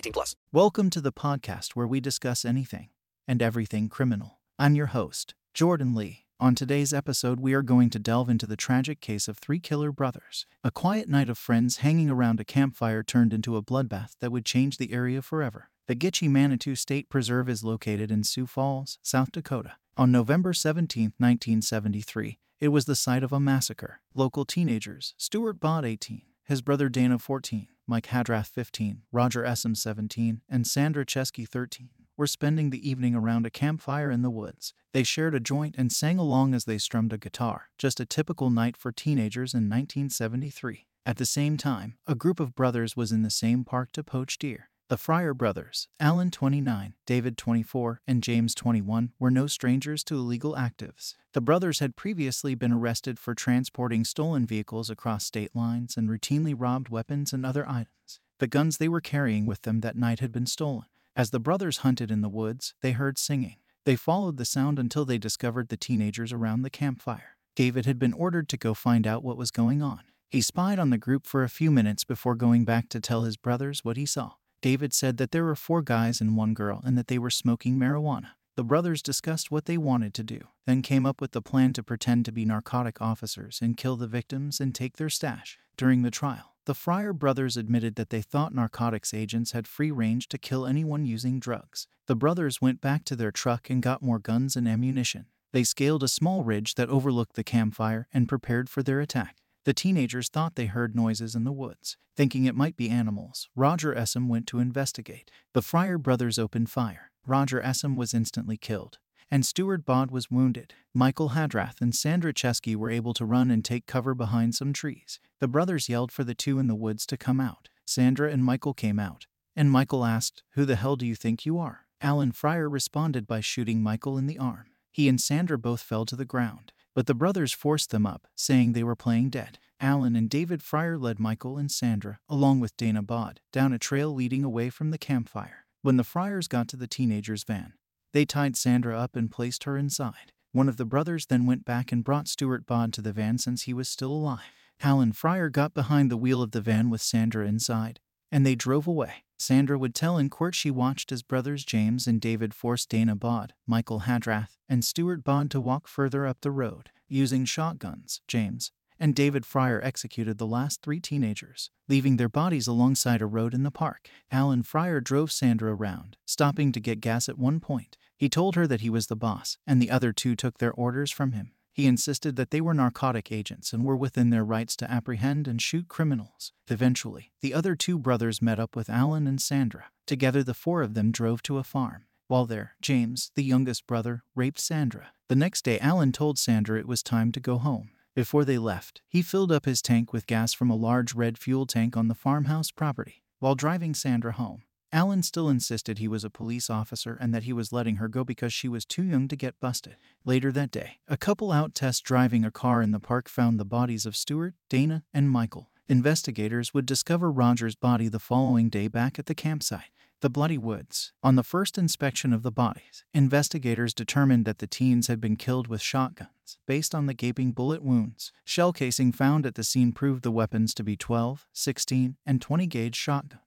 18 plus. Welcome to the podcast where we discuss anything and everything criminal. I'm your host, Jordan Lee. On today's episode, we are going to delve into the tragic case of three killer brothers. A quiet night of friends hanging around a campfire turned into a bloodbath that would change the area forever. The Gitchie Manitou State Preserve is located in Sioux Falls, South Dakota. On November 17, 1973, it was the site of a massacre. Local teenagers, Stuart Bott, 18, his brother Dana, 14, Mike Hadrath, 15, Roger Essem, 17, and Sandra Cheskey, 13, were spending the evening around a campfire in the woods. They shared a joint and sang along as they strummed a guitar, just a typical night for teenagers in 1973. At the same time, a group of brothers was in the same park to poach deer. The Fryer brothers, Alan 29, David 24, and James 21, were no strangers to illegal actives. The brothers had previously been arrested for transporting stolen vehicles across state lines and routinely robbed weapons and other items. The guns they were carrying with them that night had been stolen. As the brothers hunted in the woods, they heard singing. They followed the sound until they discovered the teenagers around the campfire. David had been ordered to go find out what was going on. He spied on the group for a few minutes before going back to tell his brothers what he saw. David said that there were four guys and one girl and that they were smoking marijuana. The brothers discussed what they wanted to do, then came up with the plan to pretend to be narcotic officers and kill the victims and take their stash. During the trial, the Fryer brothers admitted that they thought narcotics agents had free range to kill anyone using drugs. The brothers went back to their truck and got more guns and ammunition. They scaled a small ridge that overlooked the campfire and prepared for their attack. The teenagers thought they heard noises in the woods. Thinking it might be animals, Roger Essem went to investigate. The Fryer brothers opened fire. Roger Essem was instantly killed, and Stuart Bott was wounded. Michael Hadrath and Sandra Cheskey were able to run and take cover behind some trees. The brothers yelled for the two in the woods to come out. Sandra and Michael came out, and Michael asked, Who the hell do you think you are? Alan Fryer responded by shooting Michael in the arm. He and Sandra both fell to the ground. But the brothers forced them up, saying they were playing dead. Alan and David Fryer led Michael and Sandra, along with Dana Bott, down a trail leading away from the campfire. When the Fryers got to the teenager's van, they tied Sandra up and placed her inside. One of the brothers then went back and brought Stuart Bott to the van since he was still alive. Alan Fryer got behind the wheel of the van with Sandra inside, and they drove away. Sandra would tell in court she watched as brothers James and David forced Dana Bott, Michael Hadrath, and Stuart Bott to walk further up the road. Using shotguns, James and David Fryer executed the last three teenagers, leaving their bodies alongside a road in the park. Alan Fryer drove Sandra around, stopping to get gas at one point. He told her that he was the boss, and the other two took their orders from him. He insisted that they were narcotic agents and were within their rights to apprehend and shoot criminals. Eventually, the other two brothers met up with Alan and Sandra. Together, the four of them drove to a farm. While there, James, the youngest brother, raped Sandra. The next day, Alan told Sandra it was time to go home. Before they left, he filled up his tank with gas from a large red fuel tank on the farmhouse property. While driving Sandra home, Alan still insisted he was a police officer and that he was letting her go because she was too young to get busted. Later that day, a couple out test driving a car in the park found the bodies of Stuart, Dana, and Michael. Investigators would discover Roger's body the following day back at the campsite. The Bloody Woods. On the first inspection of the bodies, investigators determined that the teens had been killed with shotguns. Based on the gaping bullet wounds, shell casing found at the scene proved the weapons to be 12, 16, and 20 gauge shotguns.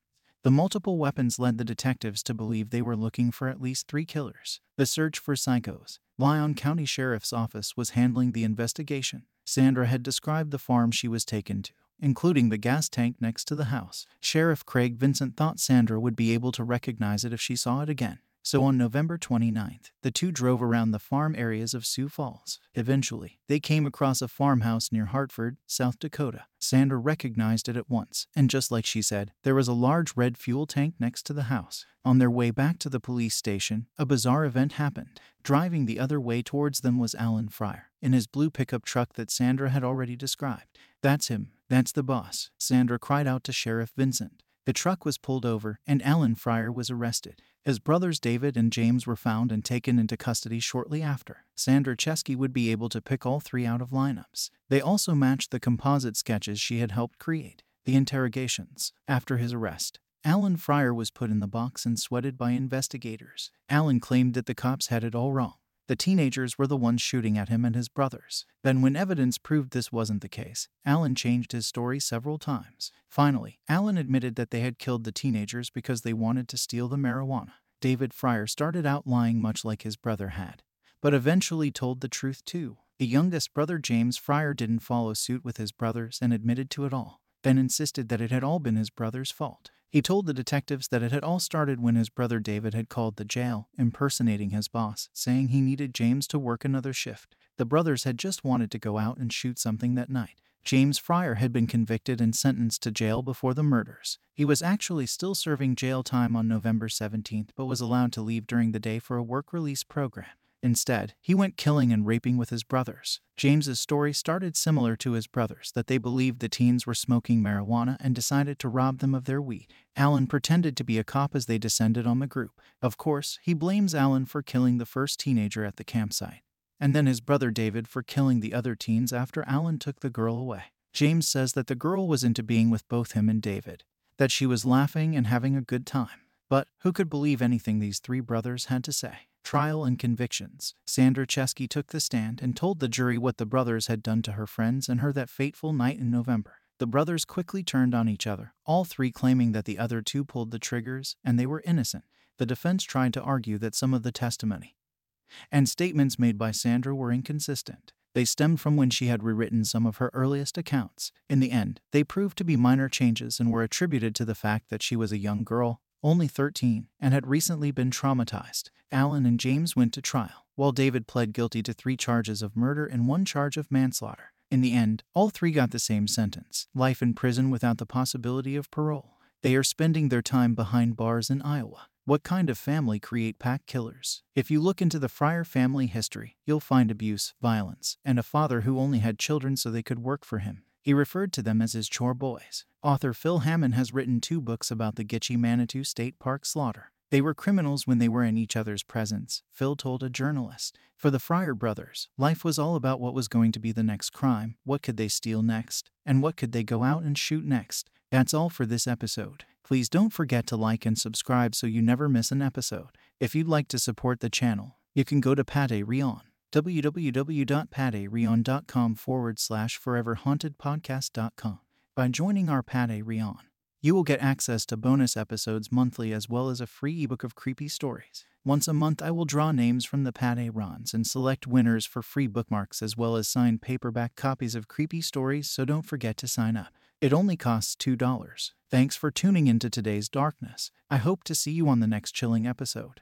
The multiple weapons led the detectives to believe they were looking for at least three killers. The search for psychos. Lyon County Sheriff's Office was handling the investigation. Sandra had described the farm she was taken to including the gas tank next to the house. Sheriff Craig Vincent thought Sandra would be able to recognize it if she saw it again. So on November 29th, the two drove around the farm areas of Sioux Falls. Eventually, they came across a farmhouse near Hartford, South Dakota. Sandra recognized it at once, and just like she said, there was a large red fuel tank next to the house. On their way back to the police station, a bizarre event happened. Driving the other way towards them was Alan Fryer, in his blue pickup truck that Sandra had already described. That's him. That's the boss, Sandra cried out to Sheriff Vincent. The truck was pulled over, and Alan Fryer was arrested. His brothers David and James were found and taken into custody shortly after. Sandra Cheskey would be able to pick all three out of lineups. They also matched the composite sketches she had helped create. The interrogations. After his arrest, Alan Fryer was put in the box and sweated by investigators. Alan claimed that the cops had it all wrong. The teenagers were the ones shooting at him and his brothers. Then, when evidence proved this wasn't the case, Alan changed his story several times. Finally, Alan admitted that they had killed the teenagers because they wanted to steal the marijuana. David Fryer started out lying much like his brother had, but eventually told the truth too. The youngest brother, James Fryer, didn't follow suit with his brothers and admitted to it all, then insisted that it had all been his brother's fault. He told the detectives that it had all started when his brother David had called the jail, impersonating his boss, saying he needed James to work another shift. The brothers had just wanted to go out and shoot something that night. James Fryer had been convicted and sentenced to jail before the murders. He was actually still serving jail time on November 17th, but was allowed to leave during the day for a work release program. Instead, he went killing and raping with his brothers. James's story started similar to his brothers that they believed the teens were smoking marijuana and decided to rob them of their weed. Alan pretended to be a cop as they descended on the group. Of course, he blames Alan for killing the first teenager at the campsite, and then his brother David for killing the other teens after Alan took the girl away. James says that the girl was into being with both him and David, that she was laughing and having a good time. But who could believe anything these three brothers had to say? Trial and convictions. Sandra Cheskey took the stand and told the jury what the brothers had done to her friends and her that fateful night in November. The brothers quickly turned on each other, all three claiming that the other two pulled the triggers and they were innocent. The defense tried to argue that some of the testimony and statements made by Sandra were inconsistent. They stemmed from when she had rewritten some of her earliest accounts. In the end, they proved to be minor changes and were attributed to the fact that she was a young girl only 13, and had recently been traumatized. Alan and James went to trial, while David pled guilty to three charges of murder and one charge of manslaughter. In the end, all three got the same sentence life in prison without the possibility of parole. They are spending their time behind bars in Iowa. What kind of family create pack killers? If you look into the Fryer family history, you'll find abuse, violence, and a father who only had children so they could work for him. He referred to them as his chore boys. Author Phil Hammond has written two books about the Gitchie Manitou State Park slaughter. They were criminals when they were in each other's presence, Phil told a journalist. For the Fryer brothers, life was all about what was going to be the next crime, what could they steal next, and what could they go out and shoot next. That's all for this episode. Please don't forget to like and subscribe so you never miss an episode. If you'd like to support the channel, you can go to Patreon www.patreon.com forward slash foreverhauntedpodcast.com. By joining our Patreon, you will get access to bonus episodes monthly as well as a free ebook of creepy stories. Once a month, I will draw names from the Patreons and select winners for free bookmarks as well as signed paperback copies of creepy stories, so don't forget to sign up. It only costs $2. Thanks for tuning into today's darkness. I hope to see you on the next chilling episode.